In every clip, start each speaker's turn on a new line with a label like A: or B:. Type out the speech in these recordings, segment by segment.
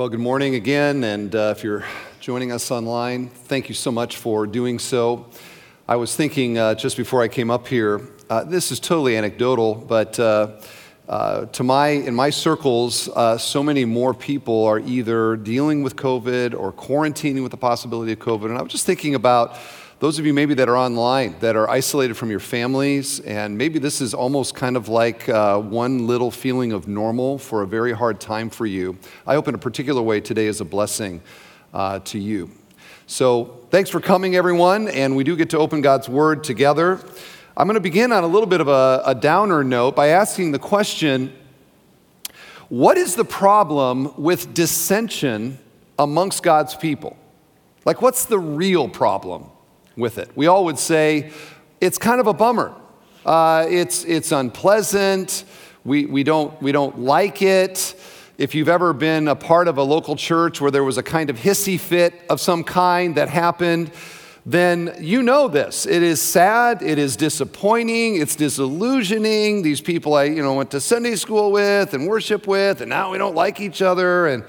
A: Well, good morning again, and uh, if you're joining us online, thank you so much for doing so. I was thinking uh, just before I came up here, uh, this is totally anecdotal, but uh, uh, to my in my circles, uh, so many more people are either dealing with COVID or quarantining with the possibility of COVID, and I was just thinking about those of you maybe that are online, that are isolated from your families, and maybe this is almost kind of like uh, one little feeling of normal for a very hard time for you. I hope in a particular way today is a blessing uh, to you. So thanks for coming, everyone, and we do get to open God's Word together. I'm going to begin on a little bit of a, a downer note by asking the question what is the problem with dissension amongst God's people? Like, what's the real problem? With it. We all would say it's kind of a bummer. Uh, it's, it's unpleasant. We, we, don't, we don't like it. If you've ever been a part of a local church where there was a kind of hissy fit of some kind that happened, then you know this. It is sad, it is disappointing, it's disillusioning. These people I you know, went to Sunday school with and worship with, and now we don't like each other. And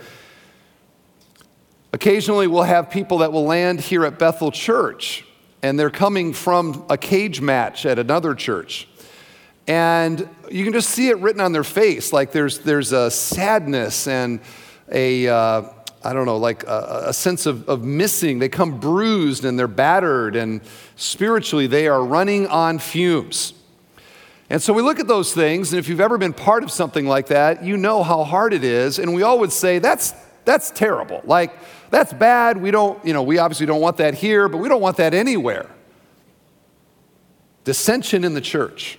A: occasionally we'll have people that will land here at Bethel Church and they're coming from a cage match at another church. And you can just see it written on their face. Like there's, there's a sadness and a, uh, I don't know, like a, a sense of, of missing. They come bruised and they're battered, and spiritually they are running on fumes. And so we look at those things, and if you've ever been part of something like that, you know how hard it is. And we all would say, that's, that's terrible. Like, that's bad. We don't, you know, we obviously don't want that here, but we don't want that anywhere. Dissension in the church.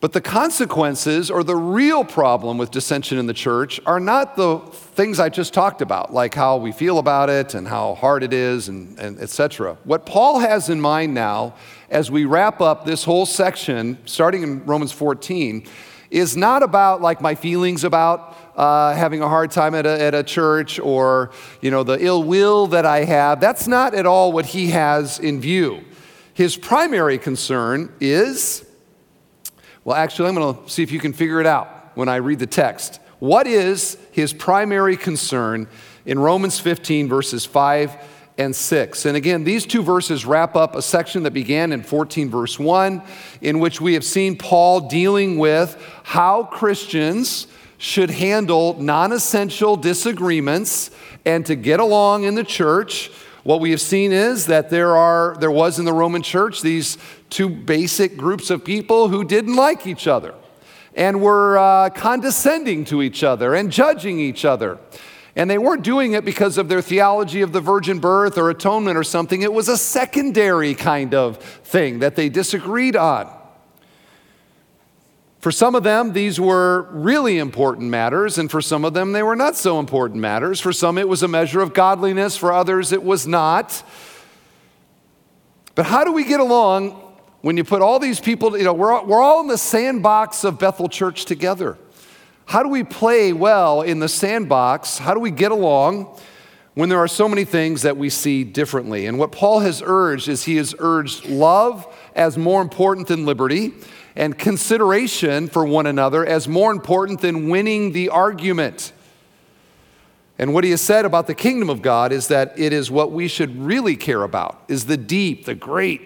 A: But the consequences or the real problem with dissension in the church are not the things I just talked about, like how we feel about it and how hard it is and, and etc. What Paul has in mind now, as we wrap up this whole section, starting in Romans 14, is not about like my feelings about uh, having a hard time at a, at a church or you know the ill will that i have that's not at all what he has in view his primary concern is well actually i'm going to see if you can figure it out when i read the text what is his primary concern in romans 15 verses 5 and 6. And again, these two verses wrap up a section that began in 14, verse 1, in which we have seen Paul dealing with how Christians should handle non essential disagreements and to get along in the church. What we have seen is that there are there was in the Roman church these two basic groups of people who didn't like each other and were uh, condescending to each other and judging each other. And they weren't doing it because of their theology of the virgin birth or atonement or something. It was a secondary kind of thing that they disagreed on. For some of them, these were really important matters, and for some of them, they were not so important matters. For some, it was a measure of godliness, for others, it was not. But how do we get along when you put all these people, you know, we're, we're all in the sandbox of Bethel Church together. How do we play well in the sandbox? How do we get along when there are so many things that we see differently? And what Paul has urged is he has urged love as more important than liberty and consideration for one another as more important than winning the argument. And what he has said about the kingdom of God is that it is what we should really care about is the deep, the great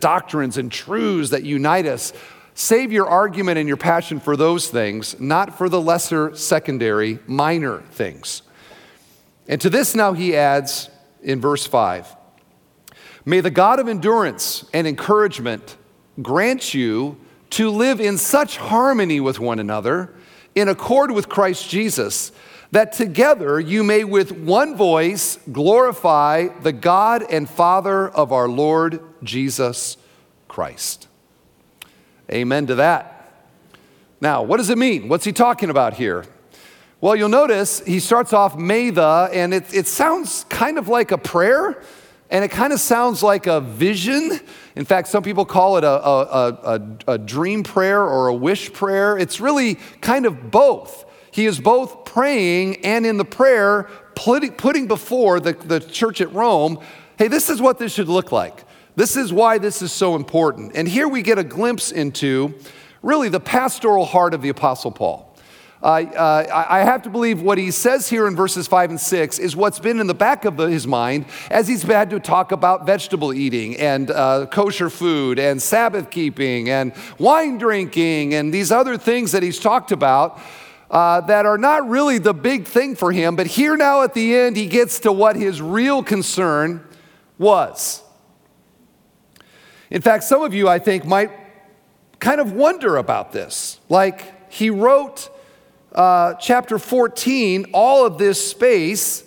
A: doctrines and truths that unite us Save your argument and your passion for those things, not for the lesser, secondary, minor things. And to this now he adds in verse 5 May the God of endurance and encouragement grant you to live in such harmony with one another, in accord with Christ Jesus, that together you may with one voice glorify the God and Father of our Lord Jesus Christ. Amen to that. Now, what does it mean? What's he talking about here? Well, you'll notice he starts off may the, and it, it sounds kind of like a prayer, and it kind of sounds like a vision. In fact, some people call it a, a, a, a dream prayer or a wish prayer. It's really kind of both. He is both praying and in the prayer putting, before the, the church at Rome, hey, this is what this should look like. This is why this is so important. And here we get a glimpse into really the pastoral heart of the Apostle Paul. Uh, I have to believe what he says here in verses 5 and 6 is what's been in the back of his mind as he's had to talk about vegetable eating and uh, kosher food and Sabbath keeping and wine drinking and these other things that he's talked about. Uh, that are not really the big thing for him, but here now at the end, he gets to what his real concern was. In fact, some of you, I think, might kind of wonder about this. Like, he wrote uh, chapter 14, all of this space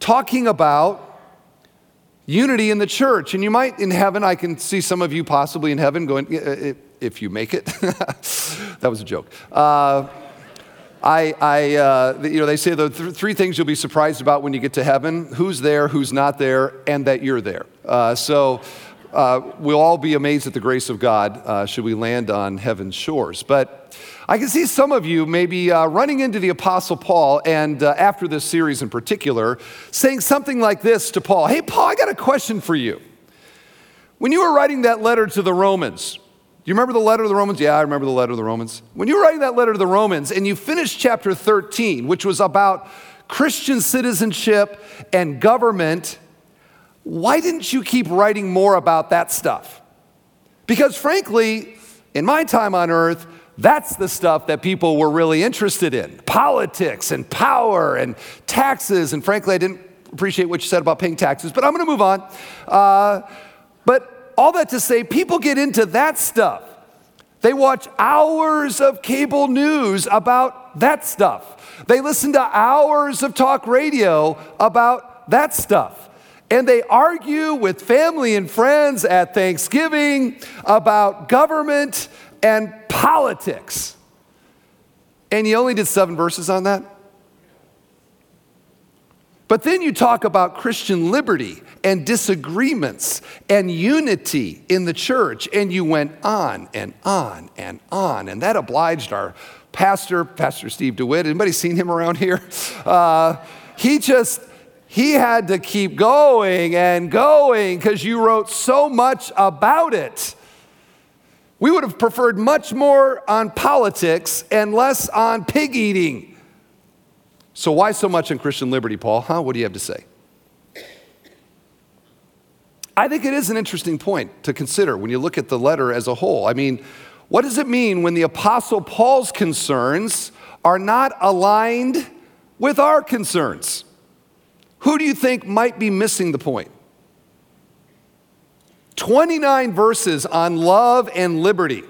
A: talking about unity in the church. And you might, in heaven, I can see some of you possibly in heaven going, if you make it. that was a joke. Uh, I, I uh, you know, they say the th- three things you'll be surprised about when you get to heaven who's there, who's not there, and that you're there. Uh, so uh, we'll all be amazed at the grace of God uh, should we land on heaven's shores. But I can see some of you maybe uh, running into the Apostle Paul, and uh, after this series in particular, saying something like this to Paul Hey, Paul, I got a question for you. When you were writing that letter to the Romans, do you remember the letter to the Romans? Yeah, I remember the letter to the Romans. When you were writing that letter to the Romans and you finished chapter 13, which was about Christian citizenship and government why didn't you keep writing more about that stuff? Because frankly, in my time on earth, that's the stuff that people were really interested in politics and power and taxes. And frankly, I didn't appreciate what you said about paying taxes, but I'm going to move on. Uh, but all that to say, people get into that stuff. They watch hours of cable news about that stuff. They listen to hours of talk radio about that stuff. And they argue with family and friends at Thanksgiving about government and politics. And you only did seven verses on that? But then you talk about Christian liberty and disagreements and unity in the church, and you went on and on and on. And that obliged our pastor, Pastor Steve DeWitt. Anybody seen him around here? Uh, he just he had to keep going and going because you wrote so much about it. We would have preferred much more on politics and less on pig eating. So, why so much on Christian liberty, Paul? Huh? What do you have to say? I think it is an interesting point to consider when you look at the letter as a whole. I mean, what does it mean when the Apostle Paul's concerns are not aligned with our concerns? Who do you think might be missing the point? 29 verses on love and liberty.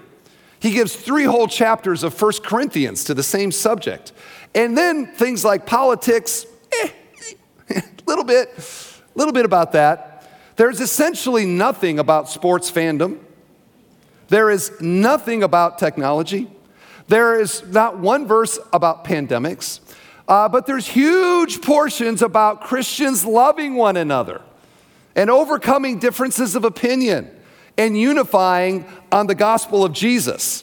A: He gives three whole chapters of First Corinthians to the same subject. And then things like politics, eh, a little bit, a little bit about that. There's essentially nothing about sports fandom. There is nothing about technology. There is not one verse about pandemics. Uh, but there's huge portions about Christians loving one another and overcoming differences of opinion and unifying on the gospel of Jesus.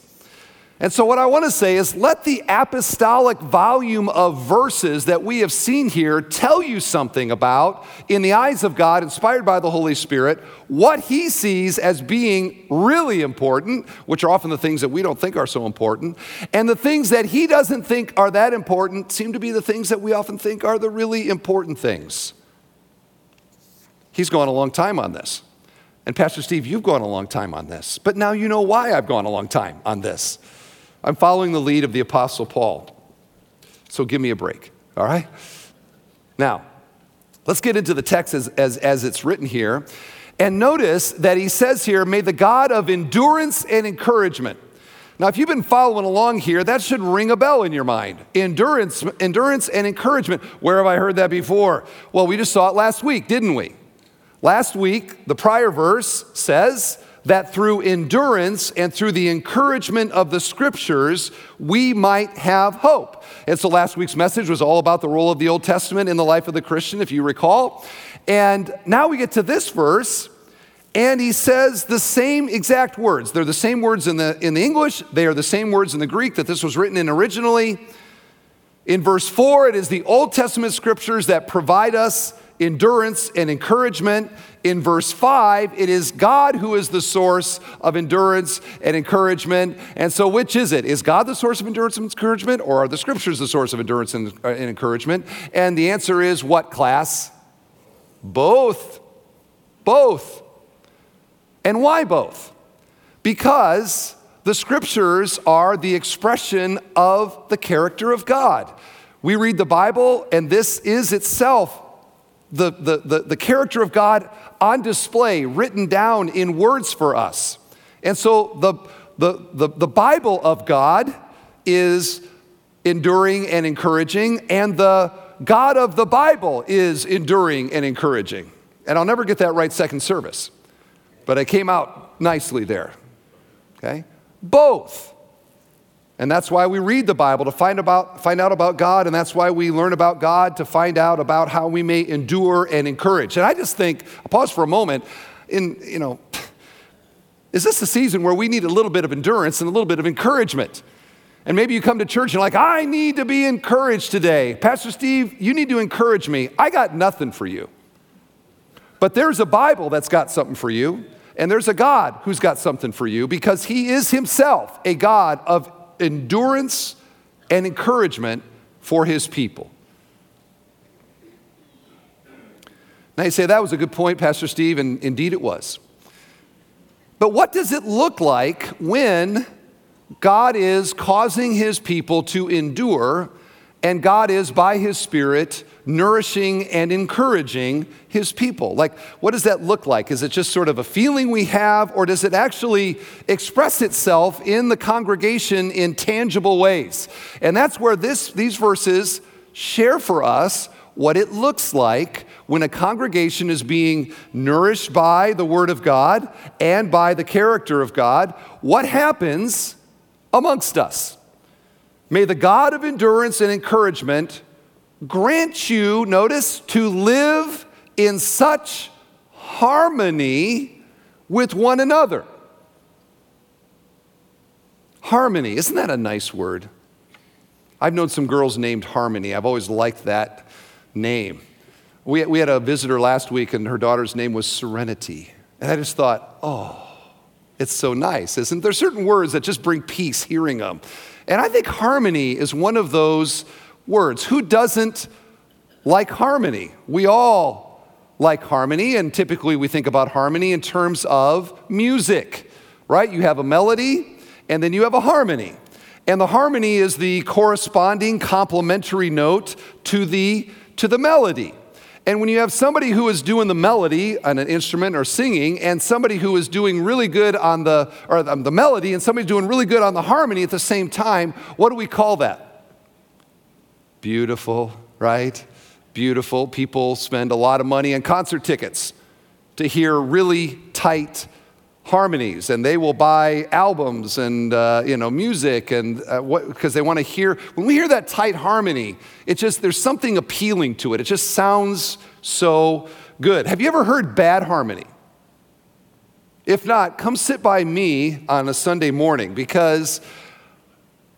A: And so, what I want to say is let the apostolic volume of verses that we have seen here tell you something about, in the eyes of God, inspired by the Holy Spirit, what He sees as being really important, which are often the things that we don't think are so important, and the things that He doesn't think are that important seem to be the things that we often think are the really important things. He's gone a long time on this. And Pastor Steve, you've gone a long time on this. But now you know why I've gone a long time on this. I'm following the lead of the Apostle Paul. So give me a break, all right? Now, let's get into the text as, as, as it's written here. And notice that he says here, may the God of endurance and encouragement. Now, if you've been following along here, that should ring a bell in your mind. Endurance, endurance and encouragement. Where have I heard that before? Well, we just saw it last week, didn't we? Last week, the prior verse says, that through endurance and through the encouragement of the scriptures, we might have hope. And so last week's message was all about the role of the Old Testament in the life of the Christian, if you recall. And now we get to this verse, and he says the same exact words. They're the same words in the, in the English, they are the same words in the Greek that this was written in originally. In verse 4, it is the Old Testament scriptures that provide us endurance and encouragement. In verse 5, it is God who is the source of endurance and encouragement. And so, which is it? Is God the source of endurance and encouragement, or are the scriptures the source of endurance and, uh, and encouragement? And the answer is what class? Both. Both. And why both? Because the scriptures are the expression of the character of God. We read the Bible, and this is itself the, the, the, the, character of God on display, written down in words for us. And so the, the, the, the Bible of God is enduring and encouraging, and the God of the Bible is enduring and encouraging. And I'll never get that right second service, but I came out nicely there. Okay? Both. And that's why we read the Bible to find, about, find out about God, and that's why we learn about God to find out about how we may endure and encourage. And I just think, I'll pause for a moment, in, you know, is this the season where we need a little bit of endurance and a little bit of encouragement? And maybe you come to church and like, I need to be encouraged today. Pastor Steve, you need to encourage me. I got nothing for you. But there's a Bible that's got something for you. And there's a God who's got something for you because he is himself a God of endurance and encouragement for his people. Now you say, that was a good point, Pastor Steve, and indeed it was. But what does it look like when God is causing his people to endure and God is, by his Spirit, nourishing and encouraging his people. Like, what does that look like? Is it just sort of a feeling we have, or does it actually express itself in the congregation in tangible ways? And that's where this, these verses share for us what it looks like when a congregation is being nourished by the Word of God and by the character of God. What happens amongst us? May the God of endurance and encouragement grant you, notice, to live in such harmony with one another. Harmony, isn't that a nice word? I've known some girls named Harmony. I've always liked that name. We, we had a visitor last week, and her daughter's name was Serenity. And I just thought, oh, it's so nice, isn't there? Certain words that just bring peace hearing them. And I think harmony is one of those words. Who doesn't like harmony. We all like harmony, and typically we think about harmony in terms of music, right? You have a melody, and then you have a harmony. And the harmony is the corresponding complementary note to the, to the melody. And when you have somebody who is doing the melody on an instrument or singing, and somebody who is doing really good on the, or um, the melody, and somebody's doing really good on the harmony at the same time, what do we call that? Beautiful, right? beautiful. People spend a lot of money on concert tickets to hear really tight harmonies and they will buy albums and uh, you know music and because uh, they want to hear when we hear that tight harmony it just there's something appealing to it it just sounds so good have you ever heard bad harmony if not come sit by me on a sunday morning because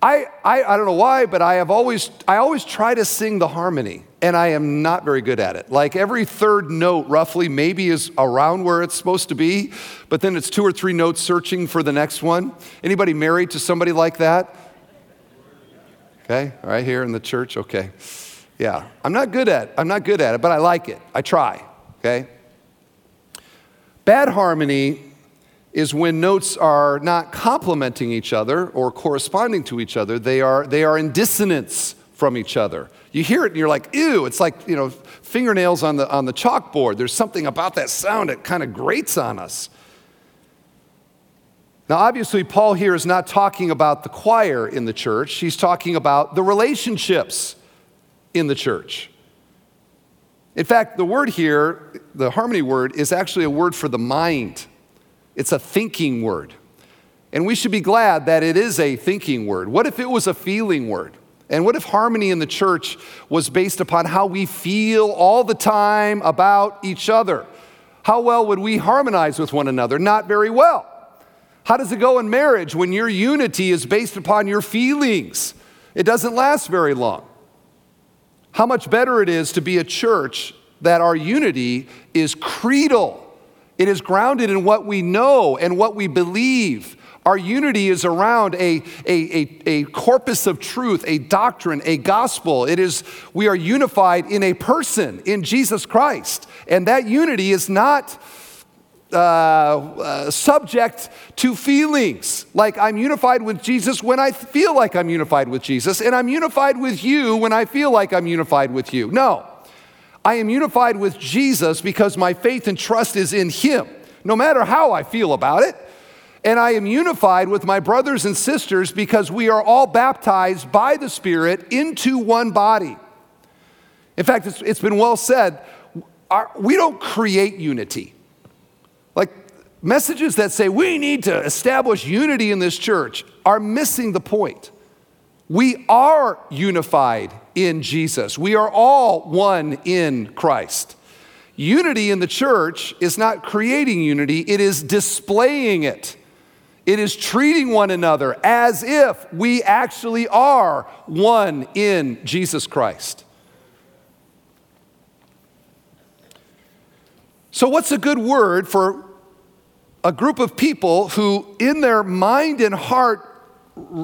A: I, I, I don't know why, but I have always, I always try to sing the harmony, and I am not very good at it. Like every third note, roughly, maybe is around where it's supposed to be, but then it's two or three notes searching for the next one. Anybody married to somebody like that? Okay, right here in the church. Okay, yeah, I'm not good at, I'm not good at it, but I like it. I try. Okay. Bad harmony is when notes are not complementing each other or corresponding to each other, they are, they are in dissonance from each other. You hear it and you're like, ew, it's like, you know, fingernails on the, on the chalkboard. There's something about that sound that kind of grates on us. Now, obviously, Paul here is not talking about the choir in the church, he's talking about the relationships in the church. In fact, the word here, the harmony word, is actually a word for the mind. It's a thinking word. And we should be glad that it is a thinking word. What if it was a feeling word? And what if harmony in the church was based upon how we feel all the time about each other? How well would we harmonize with one another? Not very well. How does it go in marriage when your unity is based upon your feelings? It doesn't last very long. How much better it is to be a church that our unity is creedal. It is grounded in what we know and what we believe. Our unity is around a, a, a, a, corpus of truth, a doctrine, a gospel. It is, we are unified in a person, in Jesus Christ. And that unity is not uh, uh, subject to feelings. Like I'm unified with Jesus when I feel like I'm unified with Jesus, and I'm unified with you when I feel like I'm unified with you. No. I am unified with Jesus because my faith and trust is in Him, no matter how I feel about it. And I am unified with my brothers and sisters because we are all baptized by the Spirit into one body. In fact, it's, it's been well said our, we don't create unity. Like messages that say we need to establish unity in this church are missing the point. We are unified in Jesus, we are all one in Christ. Unity in the church is not creating unity, it is displaying it. It is treating one another as if we actually are one in Jesus Christ. So, what's a good word for a group of people who, in their mind and heart,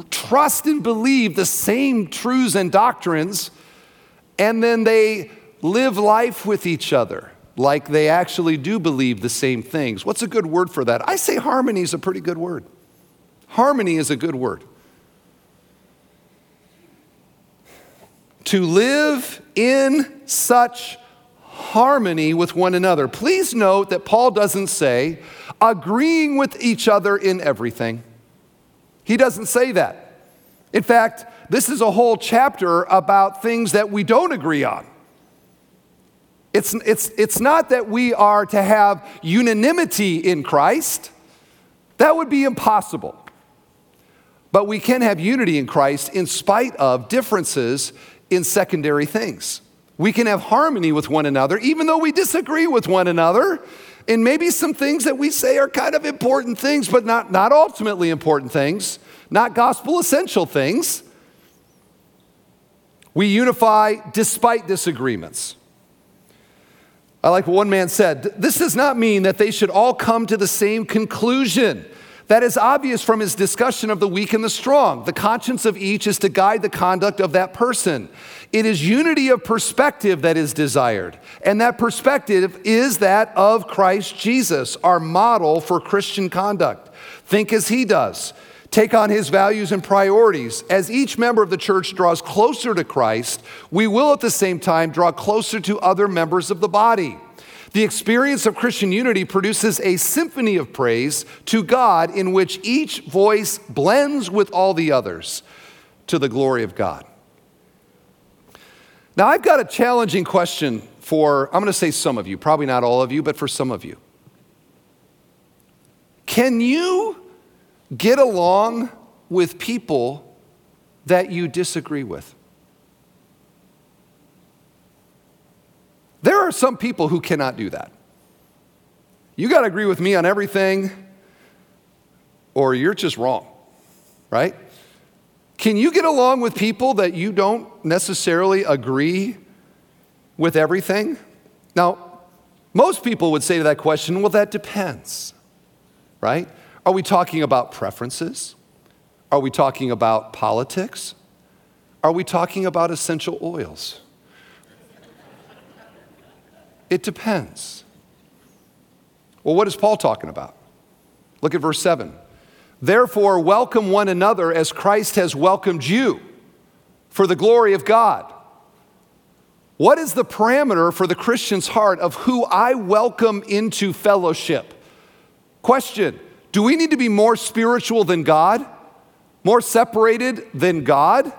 A: trust and believe the same truths and doctrines, and then they live life with each other? like they actually do believe the same things. What's a good word for that? I say harmony is a pretty good word. Harmony is a good word. To live in such harmony with one another. Please note that Paul doesn't say agreeing with each other in everything. He doesn't say that. In fact, this is a whole chapter about things that we don't agree on. It's, it's, it's not that we are to have unanimity in Christ, that would be impossible. But we can have unity in Christ in spite of differences in secondary things. We can have harmony with one another, even though we disagree with one another. And maybe some things that we say are kind of important things, but not, not ultimately important things, not gospel essential things. We unify despite disagreements. I like what one man said this does not mean that they should all come to the same conclusion. That is obvious from his discussion of the weak and the strong. The conscience of each is to guide the conduct of that person. It is unity of perspective that is desired, and that perspective is that of Christ Jesus, our model for Christian conduct. Think as he does take on his values and priorities. As each member of the church draws closer to Christ, we will at the same time draw closer to other members of the body. The experience of Christian unity produces a symphony of praise to God in which each voice blends with all the others to the glory of God. Now, I've got a challenging question for, I'm going to say some of you, probably not all of you, but for some of you. Can you get along with people that you disagree with. There are some people who cannot do that. You got to agree with me on everything, or you're just wrong, right? Can you get along with people that you don't necessarily agree with everything? Now, most people would say to that question, well, that depends, right? Are we talking about preferences? Are we talking about politics? Are we talking about essential oils? It depends. Well, what is Paul talking about? Look at verse 7. Therefore, welcome one another as Christ has welcomed you for the glory of God. What is the parameter for the Christian's heart of who I welcome into fellowship? Question do we need to be more spiritual than God? More separated than God?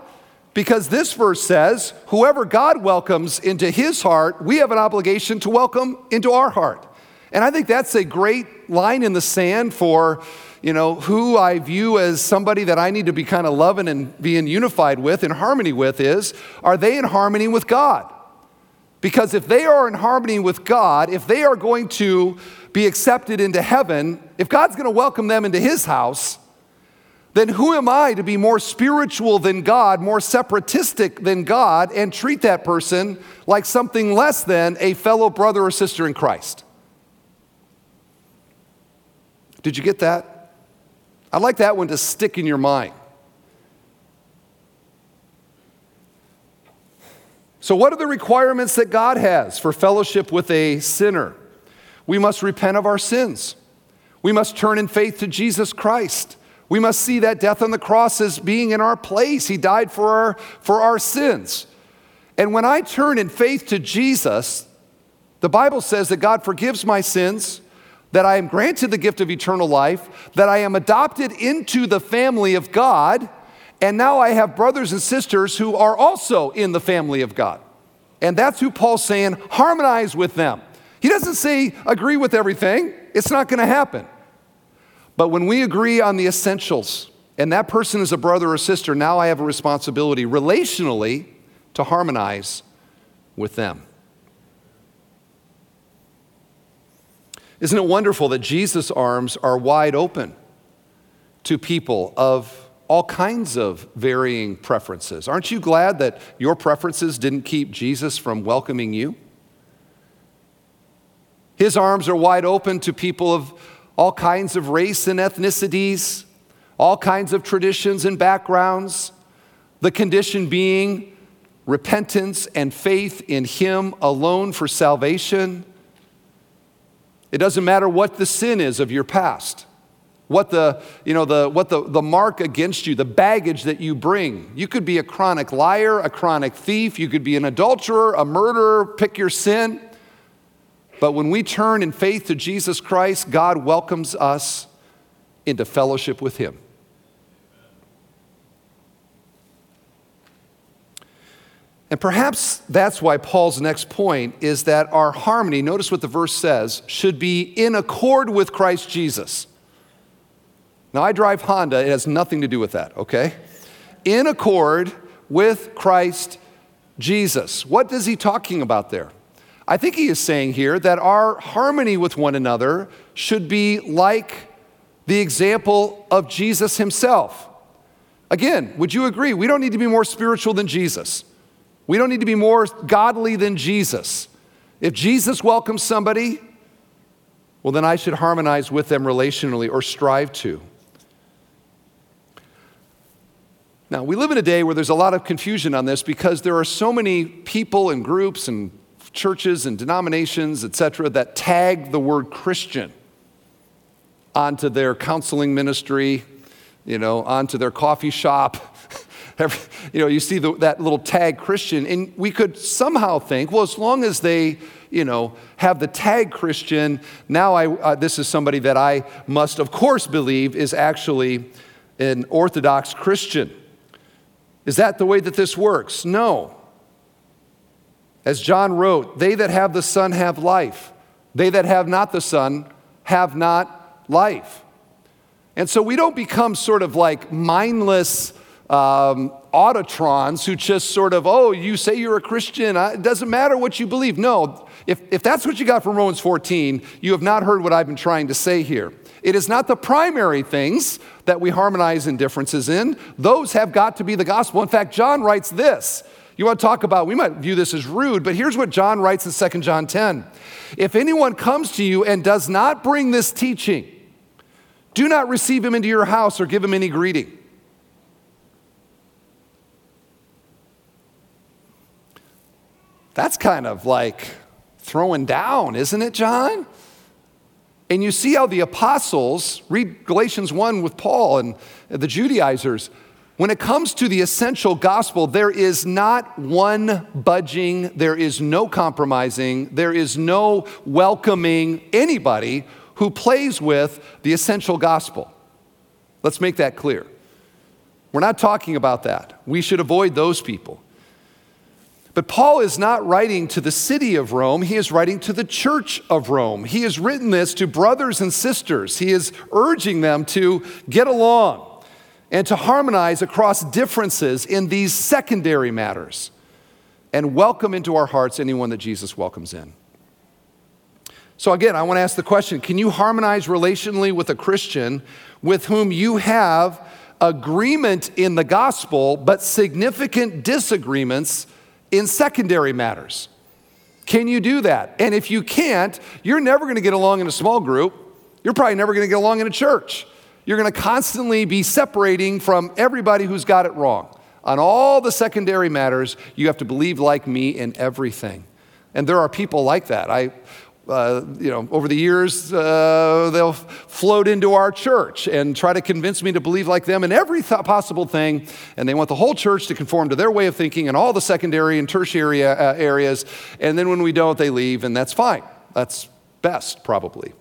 A: Because this verse says, whoever God welcomes into his heart, we have an obligation to welcome into our heart. And I think that's a great line in the sand for, you know, who I view as somebody that I need to be kind of loving and being unified with, in harmony with, is are they in harmony with God? Because if they are in harmony with God, if they are going to be accepted into heaven, if God's going to welcome them into his house, then who am I to be more spiritual than God, more separatistic than God, and treat that person like something less than a fellow brother or sister in Christ? Did you get that? I'd like that one to stick in your mind. So, what are the requirements that God has for fellowship with a sinner? We must repent of our sins. We must turn in faith to Jesus Christ. We must see that death on the cross as being in our place. He died for our, for our sins. And when I turn in faith to Jesus, the Bible says that God forgives my sins, that I am granted the gift of eternal life, that I am adopted into the family of God and now I have brothers and sisters who are also in the family of God. And that's who Paul's saying, harmonize with them. He doesn't say agree with everything, it's not to happen. But when we agree on the essentials, and that person is a brother or sister, now I have a responsibility relationally to harmonize with them. Isn't it wonderful that Jesus' arms are wide open to people of all kinds of varying preferences. Aren't you glad that your preferences didn't keep Jesus from welcoming you? His arms are wide open to people of all kinds of race and ethnicities, all kinds of traditions and backgrounds, the condition being repentance and faith in Him alone for salvation. It doesn't matter what the sin is of your past what the, you know, the, what the, the mark against you, the baggage that you bring. You could be a chronic liar, a chronic thief, you could be an adulterer, a murderer, pick your sin. But when we turn in faith to Jesus Christ, God welcomes us into fellowship with Him. And perhaps that's why Paul's next point is that our harmony, notice what the verse says, should be in accord with Christ Jesus. Now, I drive Honda, it has nothing to do with that, okay? In accord with Christ Jesus. What is he talking about there? I think he is saying here that our harmony with one another should be like the example of Jesus himself. Again, would you agree? We don't need to be more spiritual than Jesus. We don't need to be more godly than Jesus. If Jesus welcomes somebody, well, then I should harmonize with them relationally or strive to. Now, we live in a day where there's a lot of confusion on this because there are so many people and groups and churches and denominations, et cetera, that tag the word Christian onto their counseling ministry, you know, onto their coffee shop. you know, you see the, that little tag Christian, and we could somehow think, well, as long as they, you know, have the tag Christian, now I, uh, this is somebody that I must, of course, believe is actually an Orthodox Christian. Is that the way that this works? No. As John wrote, they that have the Son have life. They that have not the Son have not life. And so we don't become sort of like mindless um, autotrons who just sort of, oh, you say you're a Christian, it doesn't matter what you believe. No, if, if that's what you got from Romans 14, you have not heard what I've been trying to say here. It is not the primary things that we harmonize in differences in. Those have got to be the gospel. In fact, John writes this. You want to talk about, we might view this as rude, but here's what John writes in 2 John 10. If anyone comes to you and does not bring this teaching, do not receive him into your house or give him any greeting. That's kind of like throwing down, isn't it, John? And you see how the apostles, read Galatians 1 with Paul and the Judaizers, when it comes to the essential gospel, there is not one budging, there is no compromising, there is no welcoming anybody who plays with the essential gospel. Let's make that clear. We're not talking about that. We should avoid those people. But Paul is not writing to the city of Rome, he is writing to the church of Rome. He has written this to brothers and sisters. He is urging them to get along and to harmonize across differences in these secondary matters and welcome into our hearts anyone that Jesus welcomes in. So, again, I want to ask the question can you harmonize relationally with a Christian with whom you have agreement in the gospel, but significant disagreements in secondary matters. Can you do that? And if you can't, you're never going to get along in a small group. You're probably never going to get along in a church. You're going to constantly be separating from everybody who's got it wrong. On all the secondary matters, you have to believe like me in everything. And there are people like that. I, uh, you know, over the years, uh, they'll float into our church and try to convince me to believe like them in every th- possible thing. And they want the whole church to conform to their way of thinking in all the secondary and tertiary uh, areas. And then when we don't, they leave, and that's fine. That's best, probably.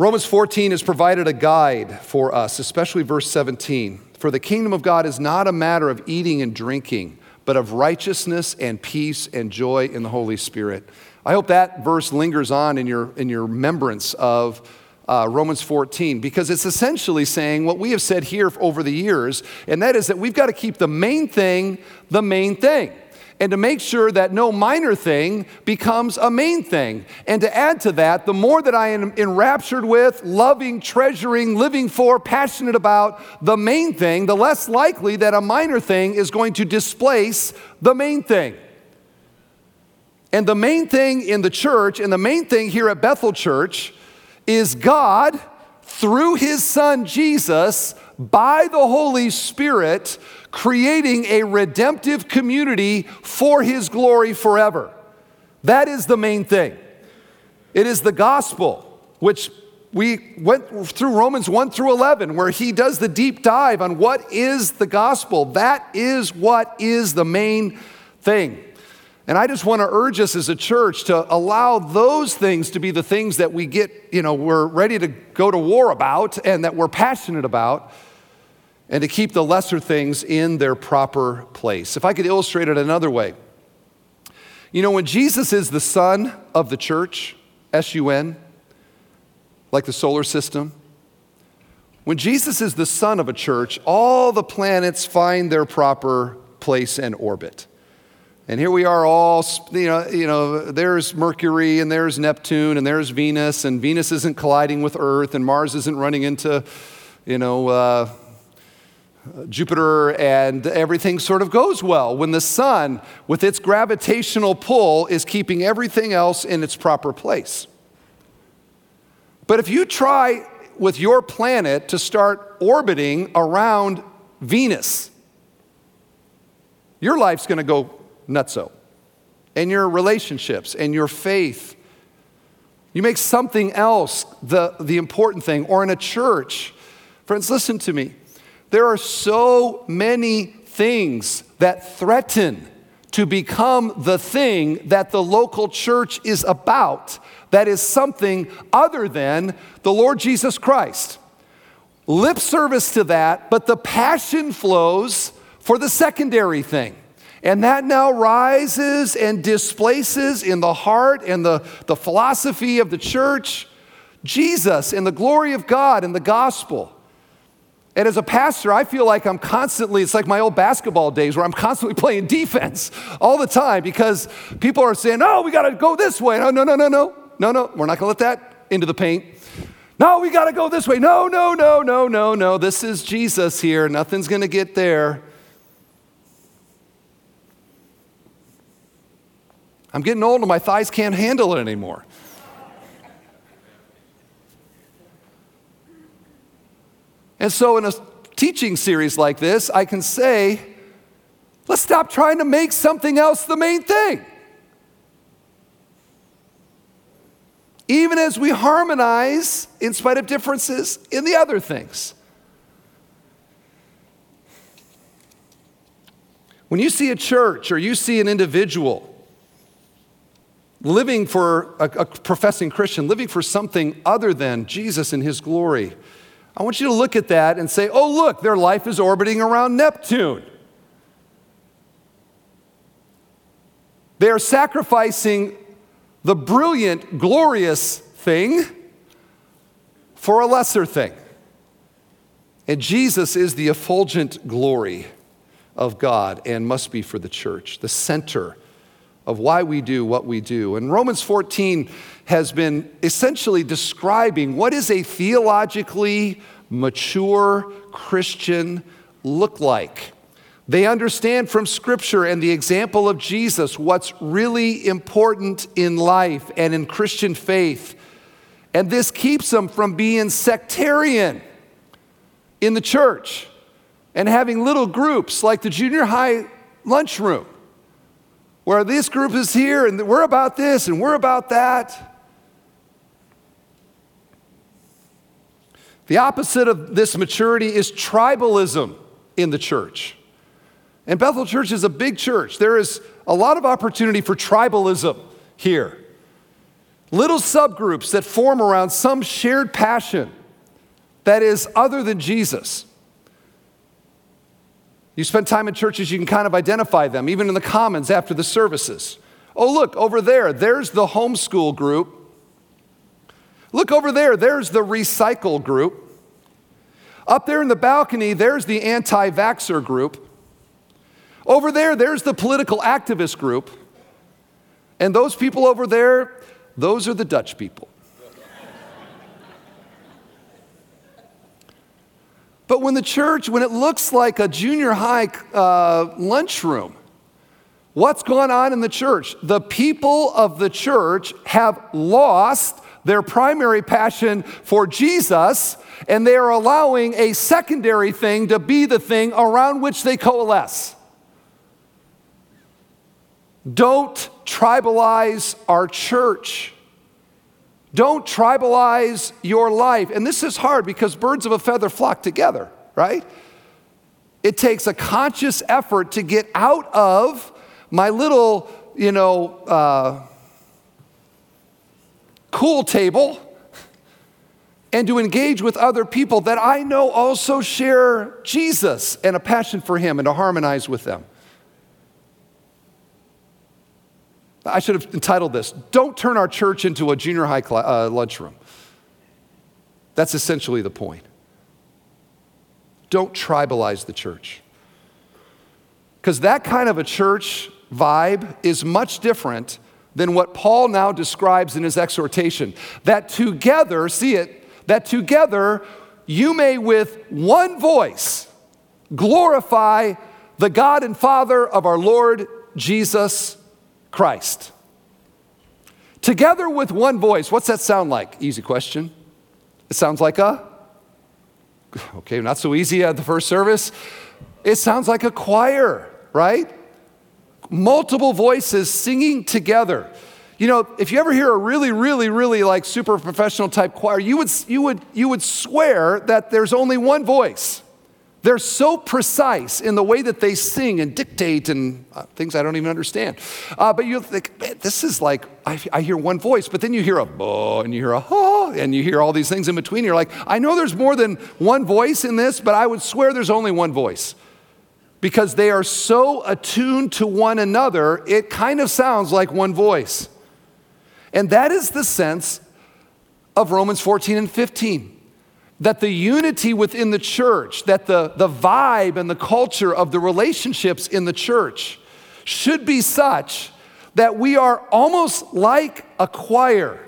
A: Romans 14 has provided a guide for us, especially verse 17. For the kingdom of God is not a matter of eating and drinking, but of righteousness and peace and joy in the Holy Spirit. I hope that verse lingers on in your, in your remembrance of uh, Romans 14, because it's essentially saying what we have said here over the years, and that is that we've got to keep the main thing the main thing and to make sure that no minor thing becomes a main thing. And to add to that, the more that I am enraptured with, loving, treasuring, living for, passionate about the main thing, the less likely that a minor thing is going to displace the main thing. And the main thing in the church, and the main thing here at Bethel Church, is God, through his son Jesus, by the Holy Spirit, creating a redemptive community for his glory forever. That is the main thing. It is the gospel, which we went through Romans 1 through 11, where he does the deep dive on what is the gospel. That is what is the main thing. And I just want to urge us as a church to allow those things to be the things that we get, you know, we're ready to go to war about and that we're passionate about and to keep the lesser things in their proper place. If I could illustrate it another way, you know, when Jesus is the son of the church, S U N, like the solar system, when Jesus is the son of a church, all the planets find their proper place and orbit. And here we are all, you know, you know, there's Mercury and there's Neptune and there's Venus, and Venus isn't colliding with Earth, and Mars isn't running into, you know, uh, Jupiter and everything sort of goes well when the sun, with its gravitational pull, is keeping everything else in its proper place. But if you try with your planet to start orbiting around Venus, your life's going to go nutso. And your relationships and your faith. You make something else the, the important thing, or in a church. Friends, listen to me. There are so many things that threaten to become the thing that the local church is about, that is something other than the Lord Jesus Christ. Lip service to that, but the passion flows for the secondary thing. And that now rises and displaces in the heart and the, the philosophy of the church Jesus and the glory of God and the gospel. And as a pastor, I feel like I'm constantly, it's like my old basketball days where I'm constantly playing defense all the time because people are saying, oh, we got to go this way. No, no, no, no, no. No, no, we're not going to let that into the paint. No, we got to go this way. No, no, no, no, no, no. This is Jesus here. Nothing's going to get there. I'm getting old and my thighs can't handle it anymore. And so, in a teaching series like this, I can say, let's stop trying to make something else the main thing. Even as we harmonize, in spite of differences, in the other things. When you see a church or you see an individual living for a, a professing Christian, living for something other than Jesus and his glory, I want you to look at that and say, oh, look, their life is orbiting around Neptune. They are sacrificing the brilliant, glorious thing for a lesser thing. And Jesus is the effulgent glory of God and must be for the church, the center of why we do what we do. And Romans 14 has been essentially describing what is a theologically mature Christian look like. They understand from Scripture and the example of Jesus what's really important in life and in Christian faith. And this keeps them from being sectarian in the church and having little groups like the junior high lunchroom, where this group is here and we're about this and we're about that. The opposite of this maturity is tribalism in the church. And Bethel Church is a big church. There is a lot of opportunity for tribalism here. Little subgroups that form around some shared passion that is other than Jesus. You spend time in churches, you can kind of identify them, even in the commons after the services. Oh, look, over there, there's the homeschool group. Look over there, there's the recycle group. Up there in the balcony, there's the anti vaxxer group. Over there, there's the political activist group. And those people over there, those are the Dutch people. But when the church, when it looks like a junior high uh, lunchroom, what's going on in the church? The people of the church have lost their primary passion for Jesus, and they are allowing a secondary thing to be the thing around which they coalesce. Don't tribalize our church. Don't tribalize your life. And this is hard because birds of a feather flock together, right? It takes a conscious effort to get out of my little, you know, uh, cool table and to engage with other people that I know also share Jesus and a passion for Him and to harmonize with them. I should have entitled this Don't Turn Our Church into a Junior High uh, Lunchroom. That's essentially the point. Don't tribalize the church. Because that kind of a church vibe is much different than what Paul now describes in his exhortation. That together, see it, that together you may with one voice glorify the God and Father of our Lord Jesus Christ. Together with one voice, what's that sound like? Easy question. It sounds like a, okay, not so easy at the first service. It sounds like a choir, right? Multiple voices singing together. You know, if you ever hear a really, really, really like super professional type choir, you would, you would, you would swear that there's only one voice. They're so precise in the way that they sing and dictate and uh, things I don't even understand. Uh, but you think, this is like, I, I, hear one voice, but then you hear a bo and you hear a ha, and you hear all these things in between. You're like, I know there's more than one voice in this, but I would swear there's only one voice. Because they are so attuned to one another, it kind of sounds like one voice. And that is the sense of Romans 14 and 15 that the unity within the church, that the, the vibe and the culture of the relationships in the church should be such that we are almost like a choir.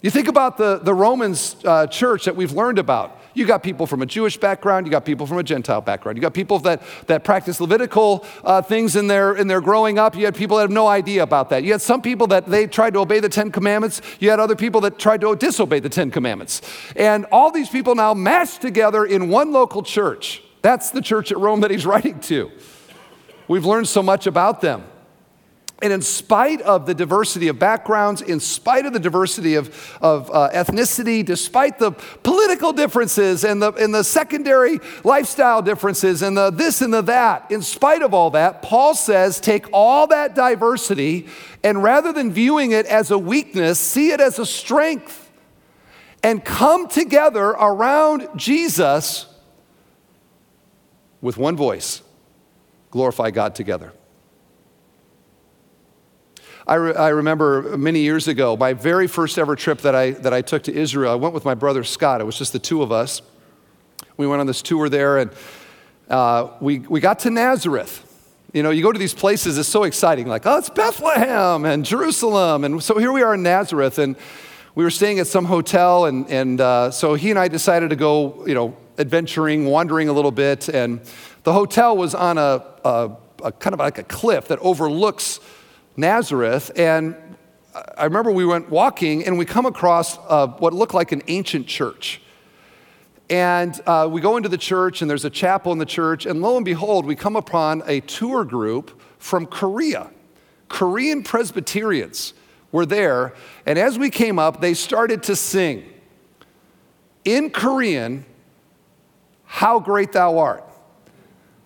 A: You think about the, the Romans uh, church that we've learned about. You got people from a Jewish background, you got people from a Gentile background, you got people that, that practice Levitical uh, things in their, in their growing up. You had people that have no idea about that. You had some people that they tried to obey the Ten Commandments. You had other people that tried to disobey the Ten Commandments. And all these people now mashed together in one local church. That's the church at Rome that he's writing to. We've learned so much about them. And in spite of the diversity of backgrounds, in spite of the diversity of, of uh, ethnicity, despite the political differences and the, and the secondary lifestyle differences and the this and the that, in spite of all that, Paul says take all that diversity and rather than viewing it as a weakness, see it as a strength and come together around Jesus with one voice, glorify God together. I, re- I, remember many years ago, my very first ever trip that I, that I took to Israel, I went with my brother Scott. It was just the two of us. We went on this tour there, and uh, we, we got to Nazareth. You know, you go to these places, it's so exciting, like, oh, it's Bethlehem and Jerusalem. And so here we are in Nazareth, and we were staying at some hotel, and, and uh, so he and I decided to go, you know, adventuring, wandering a little bit. And the hotel was on a, a, a kind of like a cliff that overlooks Nazareth. And I remember we went walking, and we come across uh, what looked like an ancient church. And uh, we go into the church, and there's a chapel in the church, and lo and behold, we come upon a tour group from Korea. Korean Presbyterians were there, and as we came up, they started to sing in Korean, How Great Thou Art.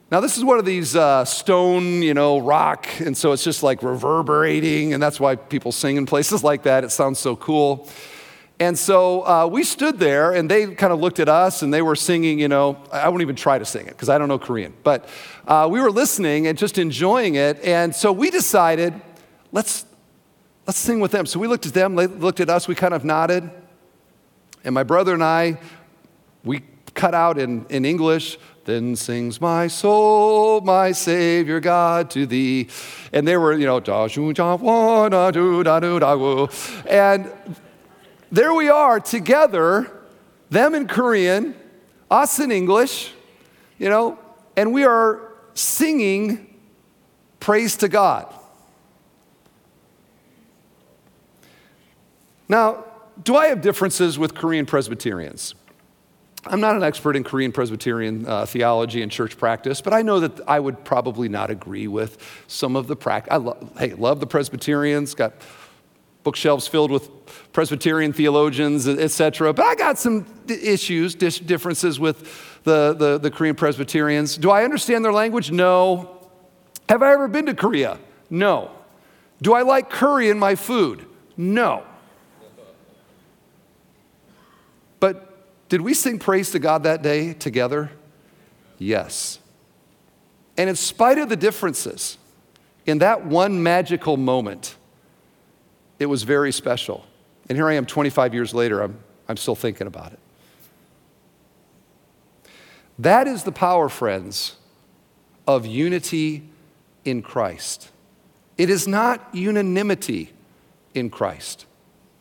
A: Now, this is one of these uh, stone, you know, rock, and so it's just like reverberating, and that's why people sing in places like that. It sounds so cool. And so uh, we stood there and they kind of looked at us and they were singing, you know, I won't even try to sing it because I don't know Korean, but uh, we were listening and just enjoying it. And so we decided, let's, let's sing with them. So we looked at them, they looked at us, we kind of nodded. And my brother and I, we cut out in, in English, then sings my soul, my Savior God to thee. And they were, you know, and there we are together, them in Korean, us in English, you know, and we are singing praise to God. Now, do I have differences with Korean Presbyterians? I'm not an expert in Korean Presbyterian uh, theology and church practice, but I know that I would probably not agree with some of the practice. I lo- hey, love the Presbyterians, got bookshelves filled with Presbyterian theologians, etc. But I got some issues, differences with the, the, the Korean Presbyterians. Do I understand their language? No. Have I ever been to Korea? No. Do I like curry in my food? No. But did we sing praise to God that day together? Yes. And in spite of the differences, in that one magical moment, it was very special. And here I am 25 years later, I'm, I'm still thinking about it. That is the power, friends, of unity in Christ. It is not unanimity in Christ.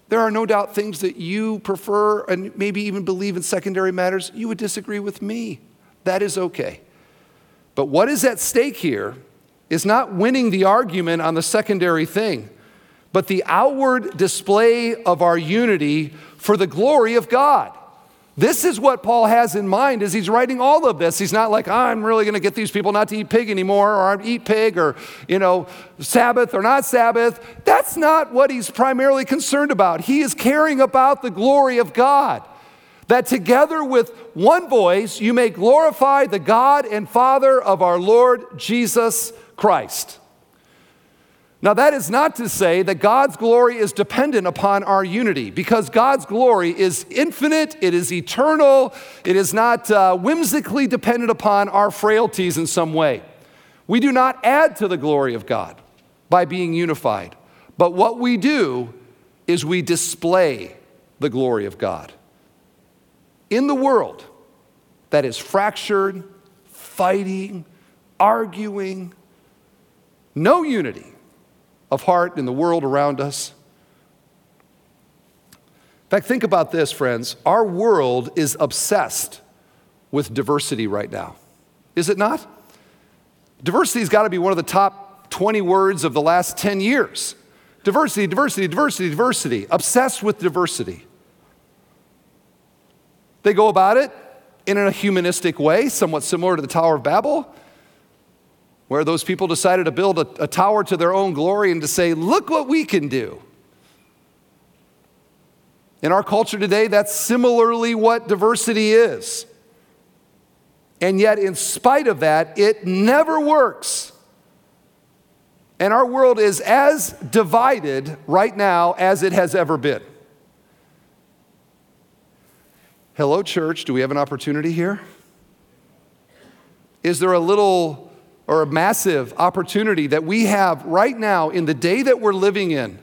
A: There are no doubt things that you prefer and maybe even believe in secondary matters. You would disagree with me. That is okay. But what is at stake here is not winning the argument on the secondary thing but the outward display of our unity for the glory of God. This is what Paul has in mind as he's writing all of this. He's not like, I'm really going to get these people not to eat pig anymore, or eat pig, or, you know, Sabbath or not Sabbath. That's not what he's primarily concerned about. He is caring about the glory of God. That together with one voice, you may glorify the God and Father of our Lord Jesus Christ. Now, that is not to say that God's glory is dependent upon our unity, because God's glory is infinite, it is eternal, it is not uh, whimsically dependent upon our frailties in some way. We do not add to the glory of God by being unified, but what we do is we display the glory of God. In the world that is fractured, fighting, arguing, no unity of heart in the world around us. In fact, think about this, friends. Our world is obsessed with diversity right now, is it not? Diversity has got to be one of the top 20 words of the last 10 years. Diversity, diversity, diversity, diversity, obsessed with diversity. They go about it in a humanistic way, somewhat similar to the Tower of Babel where those people decided to build a, a, tower to their own glory and to say, look what we can do. In our culture today, that's similarly what diversity is. And yet, in spite of that, it never works. And our world is as divided right now as it has ever been. Hello, church. Do we have an opportunity here? Is there a little or a massive opportunity that we have right now in the day that we're living in.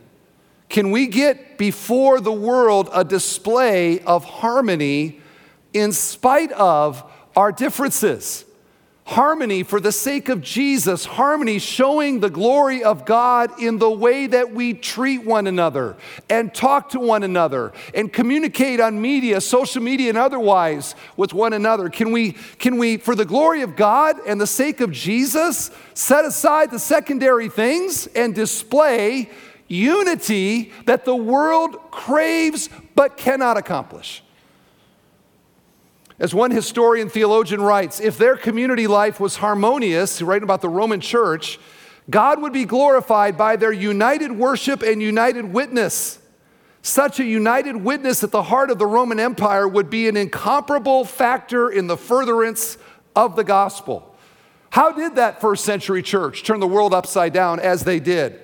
A: Can we get before the world a display of harmony in spite of our differences? Harmony for the sake of Jesus, harmony showing the glory of God in the way that we treat one another and talk to one another and communicate on media, social media, and otherwise with one another. Can we, can we, for the glory of God and the sake of Jesus, set aside the secondary things and display unity that the world craves but cannot accomplish? As one historian theologian writes, if their community life was harmonious, writing about the Roman church, God would be glorified by their united worship and united witness. Such a united witness at the heart of the Roman Empire would be an incomparable factor in the furtherance of the gospel. How did that first century church turn the world upside down as they did?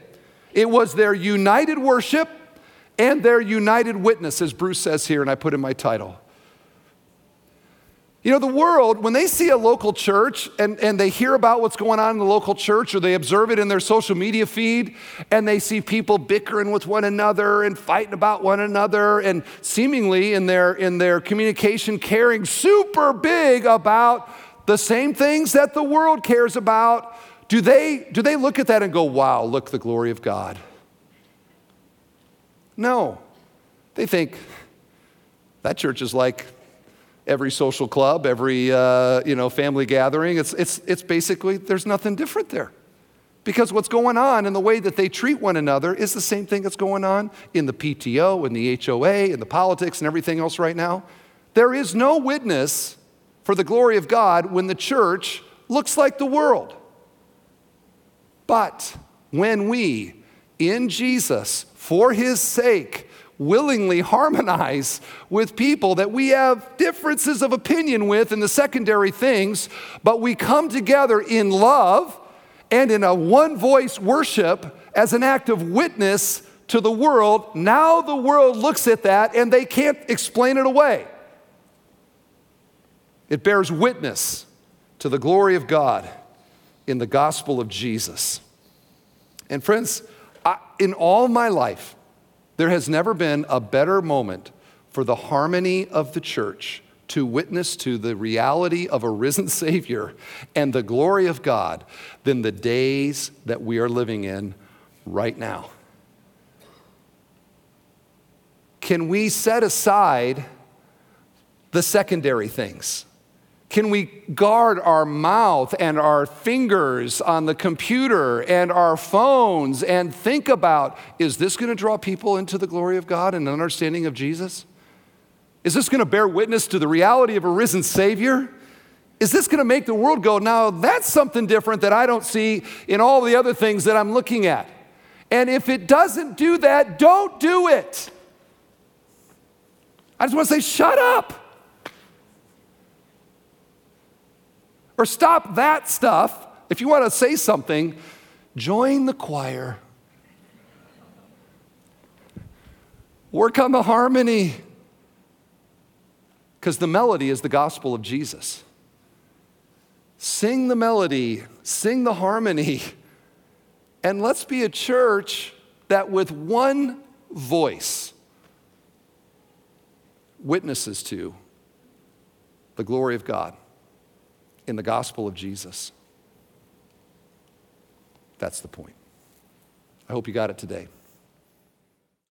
A: It was their united worship and their united witness, as Bruce says here, and I put in my title. You know, the world, when they see a local church and, and they hear about what's going on in the local church or they observe it in their social media feed and they see people bickering with one another and fighting about one another and seemingly in their, in their communication caring super big about the same things that the world cares about, do they, do they look at that and go, wow, look the glory of God? No. They think that church is like every social club, every uh, you know, family gathering. It's, it's, it's basically, there's nothing different there. Because what's going on in the way that they treat one another is the same thing that's going on in the PTO, in the HOA, in the politics, and everything else right now. There is no witness for the glory of God when the church looks like the world. But when we, in Jesus, for his sake, willingly harmonize with people that we have differences of opinion with in the secondary things, but we come together in love and in a one voice worship as an act of witness to the world. Now the world looks at that and they can't explain it away. It bears witness to the glory of God in the gospel of Jesus. And friends, I, in all my life, there has never been a better moment for the harmony of the church to witness to the reality of a risen Savior and the glory of God than the days that we are living in right now. Can we set aside the secondary things? Can we guard our mouth and our fingers on the computer and our phones and think about is this going to draw people into the glory of God and an understanding of Jesus? Is this going to bear witness to the reality of a risen Savior? Is this going to make the world go, now that's something different that I don't see in all the other things that I'm looking at? And if it doesn't do that, don't do it. I just want to say, shut up. Or stop that stuff. If you want to say something, join the choir. Work on the harmony. Because the melody is the gospel of Jesus. Sing the melody, sing the harmony, and let's be a church that with one voice witnesses to the glory of God in the gospel of Jesus. That's the point. I hope you got it today.